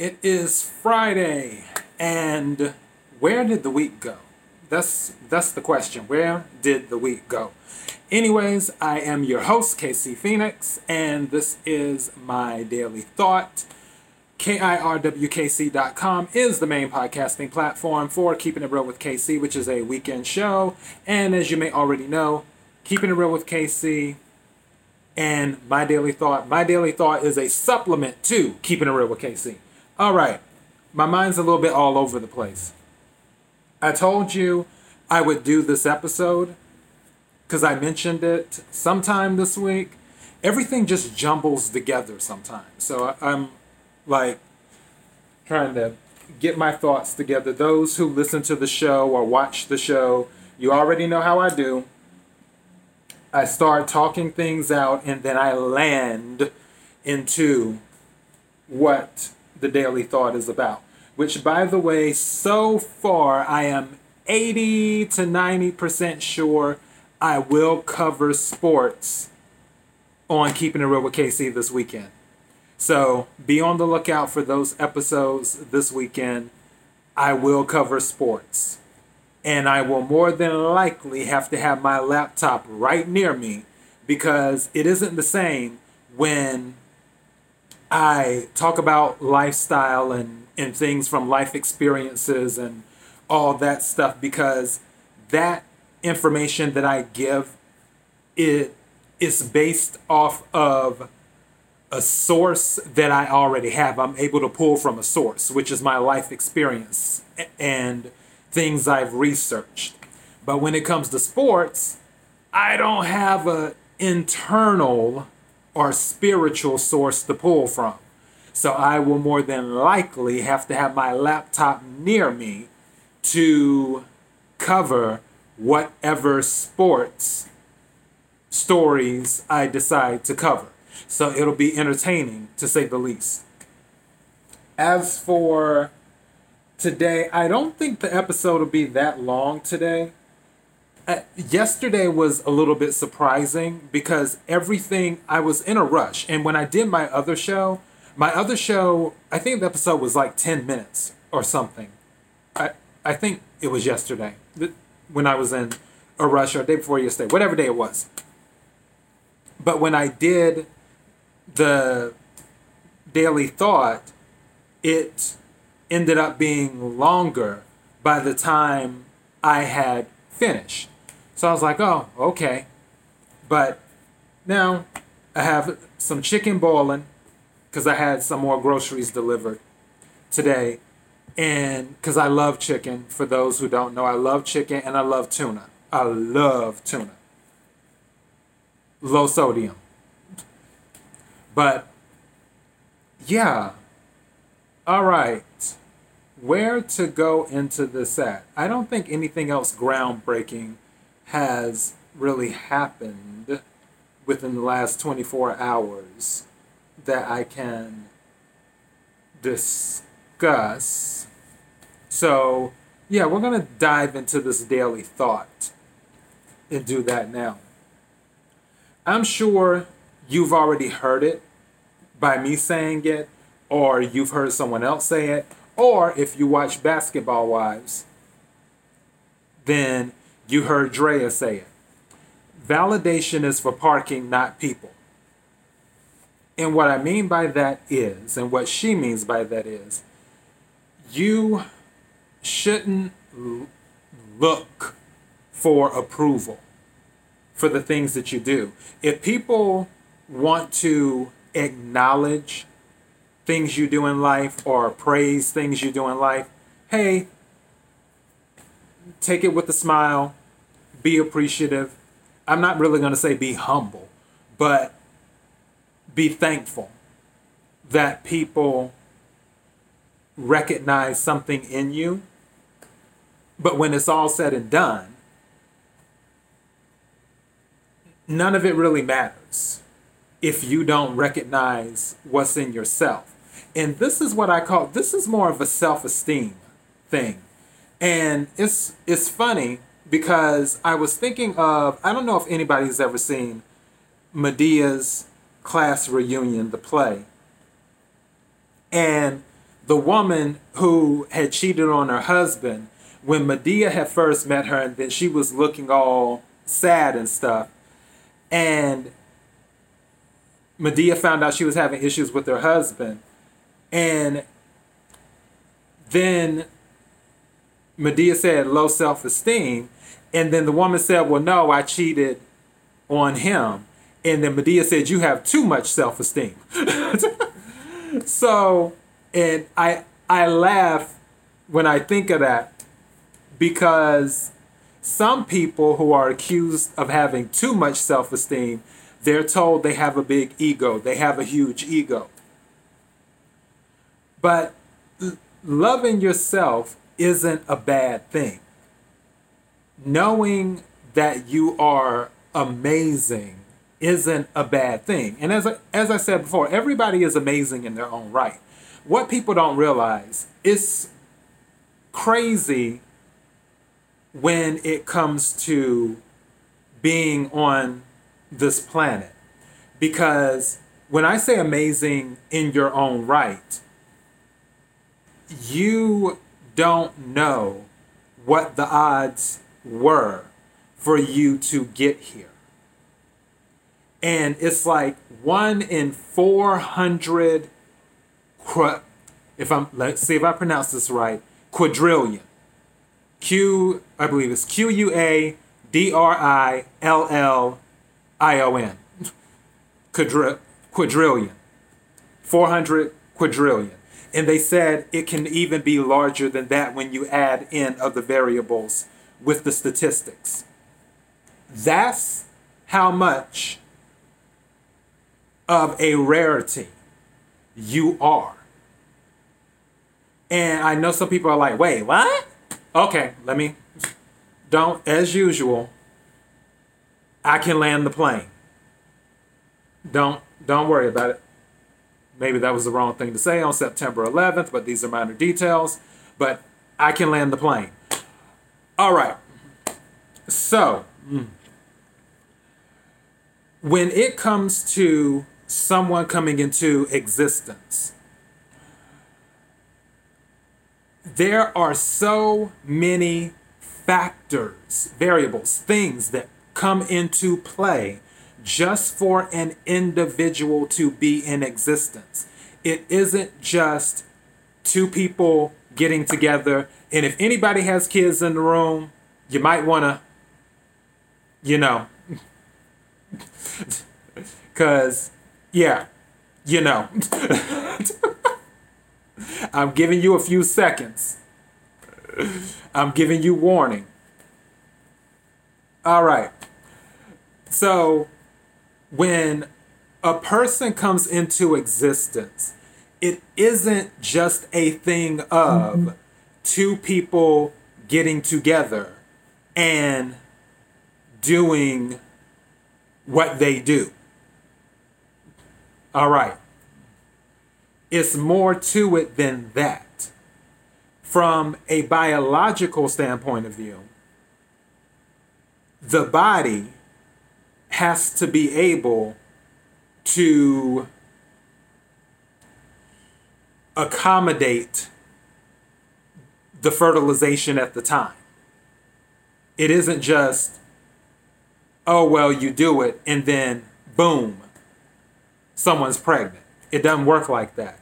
It is Friday, and where did the week go? That's that's the question. Where did the week go? Anyways, I am your host, KC Phoenix, and this is my daily thought. KIRWKC.com is the main podcasting platform for Keeping It Real with KC, which is a weekend show. And as you may already know, Keeping It Real with KC and My Daily Thought. My Daily Thought is a supplement to Keeping It Real with KC. All right, my mind's a little bit all over the place. I told you I would do this episode because I mentioned it sometime this week. Everything just jumbles together sometimes. So I'm like trying to get my thoughts together. Those who listen to the show or watch the show, you already know how I do. I start talking things out and then I land into what the daily thought is about. Which, by the way, so far I am 80 to 90% sure I will cover sports on Keeping It Real with KC this weekend. So be on the lookout for those episodes this weekend. I will cover sports. And I will more than likely have to have my laptop right near me because it isn't the same when I talk about lifestyle and, and things from life experiences and all that stuff because that information that I give it is based off of a source that I already have. I'm able to pull from a source, which is my life experience and things I've researched. But when it comes to sports, I don't have a internal or spiritual source to pull from. So I will more than likely have to have my laptop near me to cover whatever sports stories I decide to cover. So it'll be entertaining to say the least. As for today, I don't think the episode will be that long today. Uh, yesterday was a little bit surprising because everything, I was in a rush. And when I did my other show, my other show, I think the episode was like 10 minutes or something. I, I think it was yesterday when I was in a rush or day before yesterday, whatever day it was. But when I did the daily thought, it ended up being longer by the time I had finished. So I was like, oh, okay. But now I have some chicken boiling because I had some more groceries delivered today. And because I love chicken, for those who don't know, I love chicken and I love tuna. I love tuna. Low sodium. But yeah. All right. Where to go into this at? I don't think anything else groundbreaking has really happened within the last 24 hours that I can discuss. So, yeah, we're going to dive into this daily thought and do that now. I'm sure you've already heard it by me saying it, or you've heard someone else say it, or if you watch Basketball Wives, then you heard Drea say it. Validation is for parking, not people. And what I mean by that is, and what she means by that is, you shouldn't look for approval for the things that you do. If people want to acknowledge things you do in life or praise things you do in life, hey, take it with a smile, be appreciative. I'm not really going to say be humble, but be thankful that people recognize something in you. But when it's all said and done, none of it really matters if you don't recognize what's in yourself. And this is what I call this is more of a self-esteem thing. And it's it's funny because I was thinking of I don't know if anybody's ever seen Madea's class reunion, the play. And the woman who had cheated on her husband, when Madea had first met her, and then she was looking all sad and stuff, and Madea found out she was having issues with her husband, and then Madea said low self esteem, and then the woman said, "Well, no, I cheated on him," and then Madea said, "You have too much self esteem." so, and I I laugh when I think of that because some people who are accused of having too much self esteem, they're told they have a big ego, they have a huge ego. But loving yourself isn't a bad thing. Knowing that you are amazing isn't a bad thing. And as I, as I said before, everybody is amazing in their own right. What people don't realize is crazy when it comes to being on this planet. Because when I say amazing in your own right, you don't know what the odds were for you to get here. And it's like one in 400, if I'm, let's see if I pronounce this right, quadrillion. Q, I believe it's Q U A D R I L L I O N. Quadrillion. 400 quadrillion. And they said it can even be larger than that when you add in other variables with the statistics. That's how much of a rarity you are. And I know some people are like, wait, what? Okay, let me. Don't, as usual, I can land the plane. Don't don't worry about it. Maybe that was the wrong thing to say on September 11th, but these are minor details. But I can land the plane. All right. So, when it comes to someone coming into existence, there are so many factors, variables, things that come into play just for an individual to be in existence. It isn't just two people getting together. And if anybody has kids in the room, you might want to, you know, because, yeah, you know. I'm giving you a few seconds. I'm giving you warning. All right. So, when a person comes into existence, it isn't just a thing of mm-hmm. two people getting together and doing what they do. All right. It's more to it than that. From a biological standpoint of view, the body has to be able to accommodate the fertilization at the time. It isn't just, oh, well, you do it and then boom, someone's pregnant. It doesn't work like that.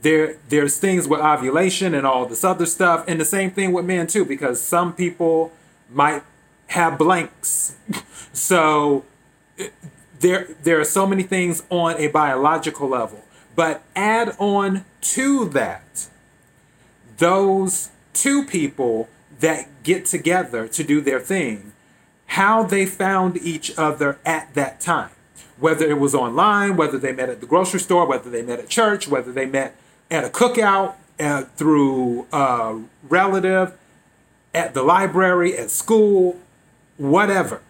There, there's things with ovulation and all this other stuff, and the same thing with men too, because some people might have blanks. so eh, there there are so many things on a biological level but add on to that those two people that get together to do their thing how they found each other at that time. Whether it was online whether they met at the grocery store whether they met at church whether they met at a cookout uh, through a relative at the library at school whatever.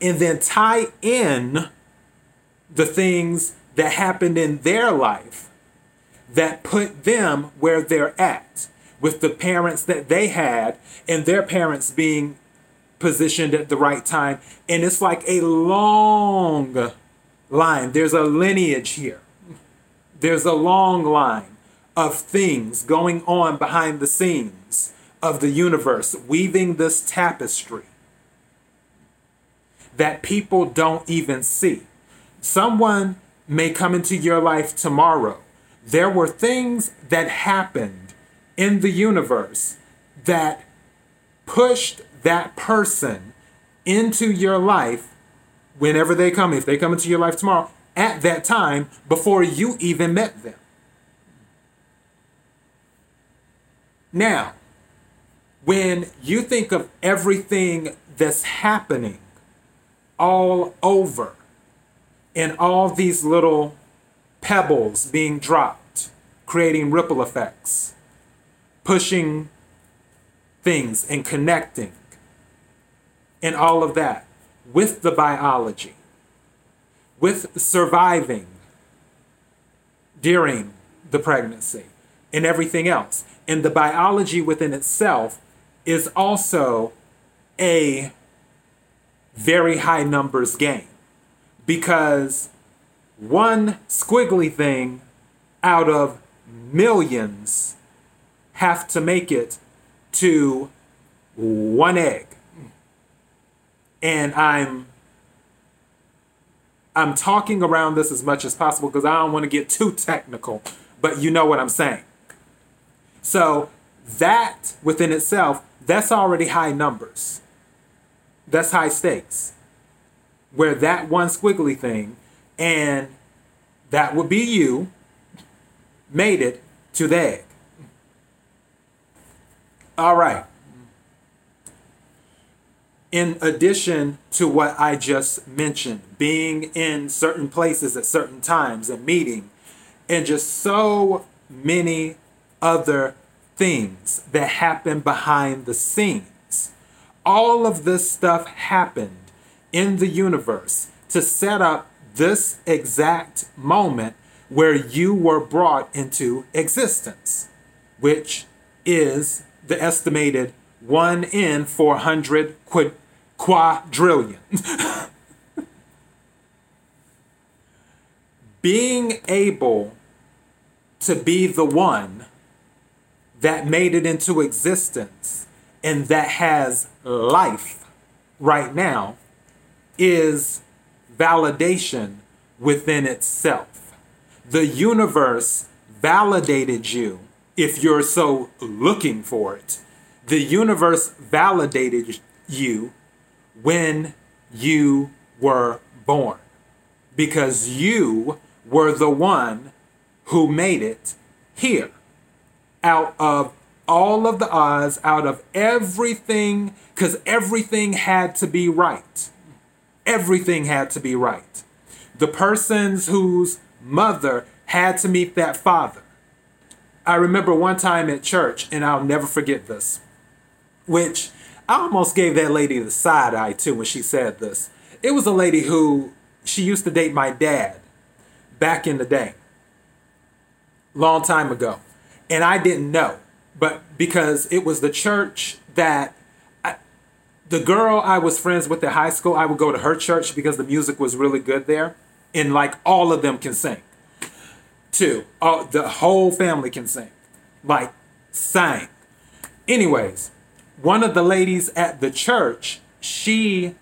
And then tie in the things that happened in their life that put them where they're at with the parents that they had and their parents being positioned at the right time. And it's like a long line. There's a lineage here. There's a long line of things going on behind the scenes of the universe, weaving this tapestry that people don't even see. Someone may come into your life tomorrow. There were things that happened in the universe that pushed that person into your life whenever they come, if they come into your life tomorrow, at that time before you even met them. Now, when you think of everything that's happening all over and all these little pebbles being dropped, creating ripple effects, pushing things and connecting, and all of that with the biology, with surviving during the pregnancy, and everything else. And the biology within itself is also a very high numbers game because one squiggly thing out of millions have to make it to one egg and i'm i'm talking around this as much as possible because i don't want to get too technical but you know what i'm saying so that within itself that's already high numbers. That's high stakes. Where that one squiggly thing, and that would be you, made it to the egg. All right. In addition to what I just mentioned, being in certain places at certain times and meeting, and just so many other things that happen behind the scenes. All of this stuff happened in the universe to set up this exact moment where you were brought into existence, which is the estimated 1 in 400 quad- quadrillion. Being able to be the one that made it into existence and that has life right now is validation within itself. The universe validated you if you're so looking for it. The universe validated you when you were born because you were the one who made it here out of all of the odds, out of everything, because everything had to be right. Everything had to be right. The persons whose mother had to meet that father. I remember one time at church, and I'll never forget this, which I almost gave that lady the side eye too when she said this. It was a lady who she used to date my dad back in the day, long time ago and I didn't know, but because it was the church that the girl I was friends with at high school, I would go to her church because the music was really good there, and like all of them can sing. Too, all, uh, the whole family can sing, like sang. Anyways, one of the ladies at the church, she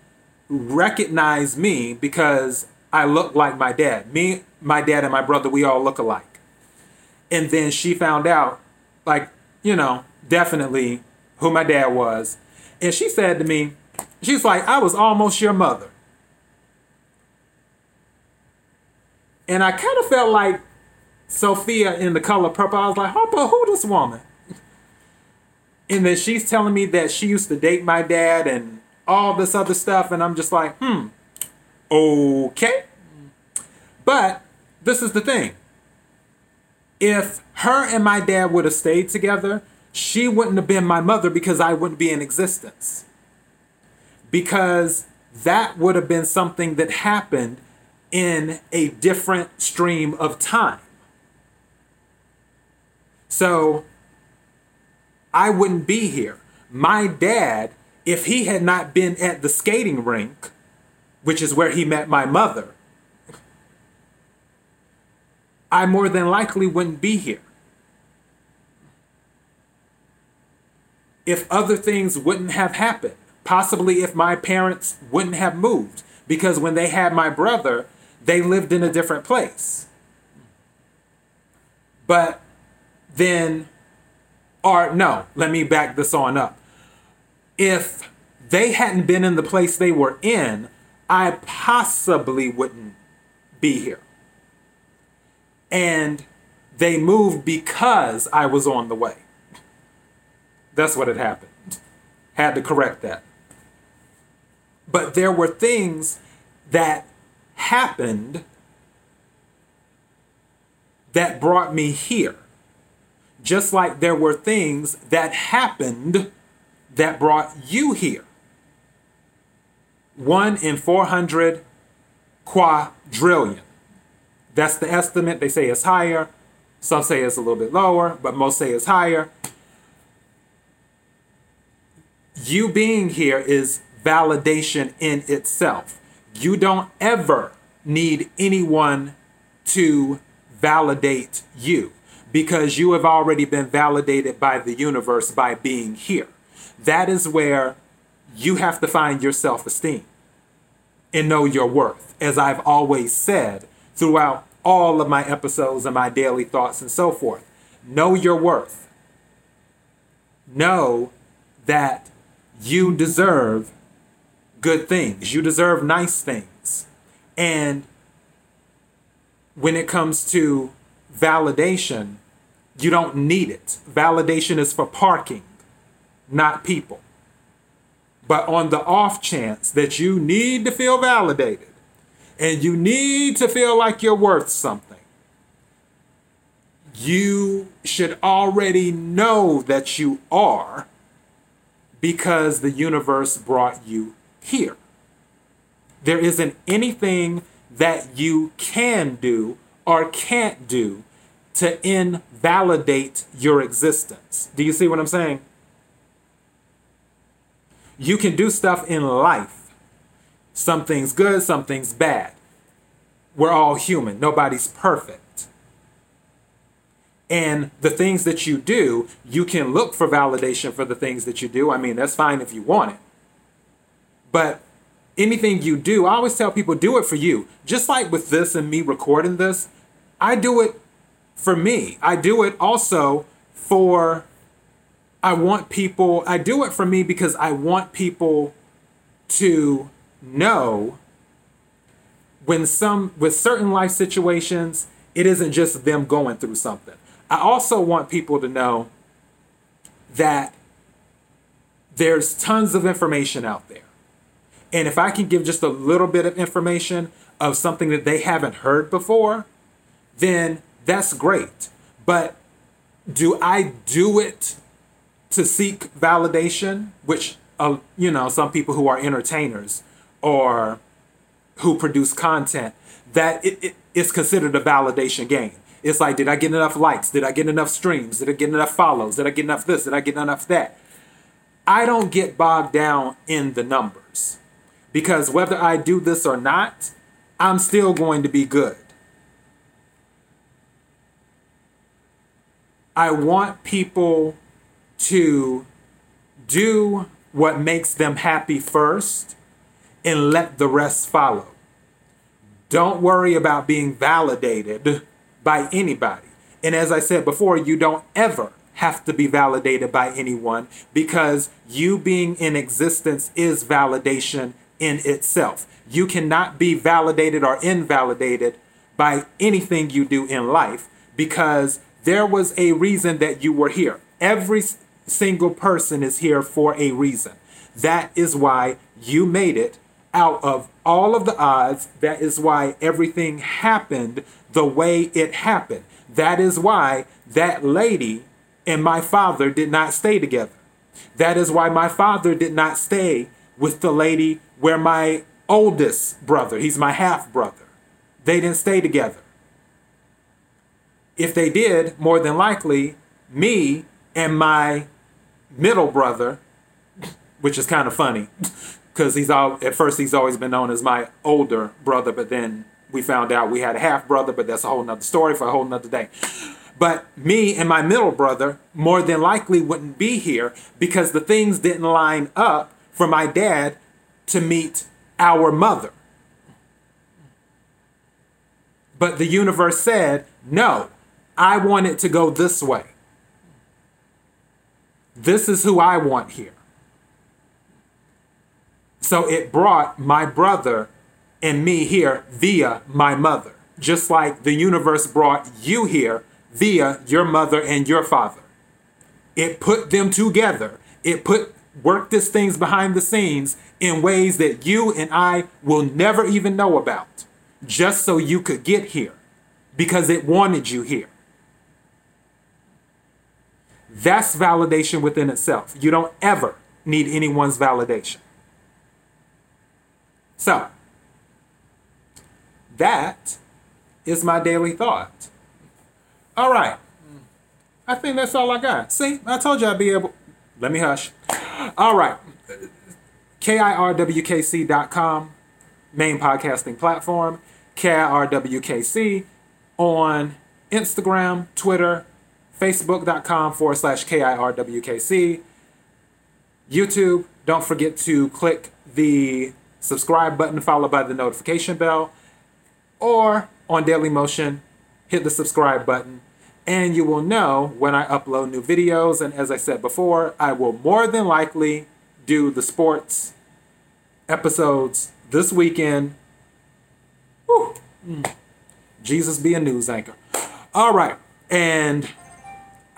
recognized me because I look like my dad. Me, my dad, and my brother, we all look alike. And then she found out, like, you know, definitely who my dad was. And she said to me, she's like, I was almost your mother. And I kind of felt like Sofia in the color purple. I was like, Harpo, who this woman? And then she's telling me that she used to date my dad and all this other stuff. And I'm just like, hmm, okay. But this is the thing if her and my dad would have stayed together, she wouldn't have been my mother because I wouldn't be in existence. Because that would have been something that happened in a different stream of time. So I wouldn't be here. My dad, if he had not been at the skating rink, which is where he met my mother, I more than likely wouldn't be here. If other things wouldn't have happened. Possibly if my parents wouldn't have moved. Because when they had my brother, they lived in a different place. But then, or no, let me back this on up. If they hadn't been in the place they were in, I possibly wouldn't be here. And they moved because I was on the way. That's what had happened. Had to correct that. But there were things that happened that brought me here. Just like there were things that happened that brought you here. One in 400 quadrillion. That's the estimate. They say it's higher. Some say it's a little bit lower, but most say it's higher. You being here is validation in itself. You don't ever need anyone to validate you because you have already been validated by the universe by being here. That is where you have to find your self esteem and know your worth. As I've always said throughout all of my episodes and my daily thoughts and so forth, know your worth. Know that you deserve good things, you deserve nice things. And when it comes to validation, you don't need it. Validation is for parking, not people. But on the off chance that you need to feel validated and you need to feel like you're worth something, you should already know that you are because the universe brought you here. There isn't anything that you can do or can't do to invalidate your existence. Do you see what I'm saying? You can do stuff in life. Something's good, something's bad. We're all human, nobody's perfect. And the things that you do, you can look for validation for the things that you do. I mean, that's fine if you want it. But anything you do, I always tell people do it for you. Just like with this and me recording this, I do it for me. I do it also for I want people, I do it for me because I want people to know when some, with certain life situations, it isn't just them going through something. I also want people to know that there's tons of information out there. And if I can give just a little bit of information of something that they haven't heard before, then that's great. But do I do it to seek validation, which uh, you know some people who are entertainers or who produce content that it, it, it's considered a validation game. It's like, did I get enough likes? Did I get enough streams? Did I get enough follows? Did I get enough this? Did I get enough that? I don't get bogged down in the numbers because whether I do this or not, I'm still going to be good. I want people to do what makes them happy first and let the rest follow. Don't worry about being validated by anybody. And as I said before, you don't ever have to be validated by anyone because you being in existence is validation in itself. You cannot be validated or invalidated by anything you do in life because there was a reason that you were here. Every single person is here for a reason. That is why you made it out of all of the odds. That is why everything happened the way it happened. That is why that lady and my father did not stay together. That is why my father did not stay with the lady where my oldest brother, he's my half brother, they didn't stay together. If they did, more than likely, me and my middle brother, which is kind of funny, because he's all at first he's always been known as my older brother, but then we found out we had a half brother, but that's a whole nother story for a whole nother day. But me and my middle brother more than likely wouldn't be here because the things didn't line up for my dad to meet our mother. But the universe said, no, I want it to go this way. This is who I want here. So it brought my brother and me here via my mother, just like the universe brought you here via your mother and your father. It put them together. It put worked these things behind the scenes in ways that you and I will never even know about, just so you could get here because it wanted you here. That's validation within itself. You don't ever need anyone's validation. So, that is my daily thought. All right. I think that's all I got. See, I told you I'd be able. Let me hush. All right. KIRWKC.com, main podcasting platform. KIRWKC on Instagram, Twitter, Facebook.com forward slash KIRWKC. YouTube, don't forget to click the subscribe button followed by the notification bell. Or on Daily Motion, hit the subscribe button and you will know when I upload new videos. And as I said before, I will more than likely do the sports episodes this weekend. Whew. Mm. Jesus be a news anchor. All right. And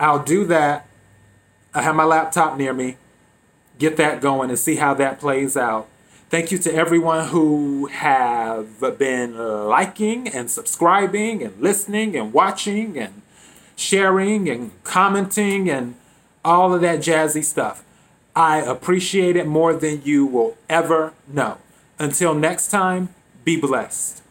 I'll do that. I have my laptop near me. Get that going and see how that plays out. Thank you to everyone who have been liking and subscribing and listening and watching and sharing and commenting and all of that jazzy stuff. I appreciate it more than you will ever know. Until next time, be blessed.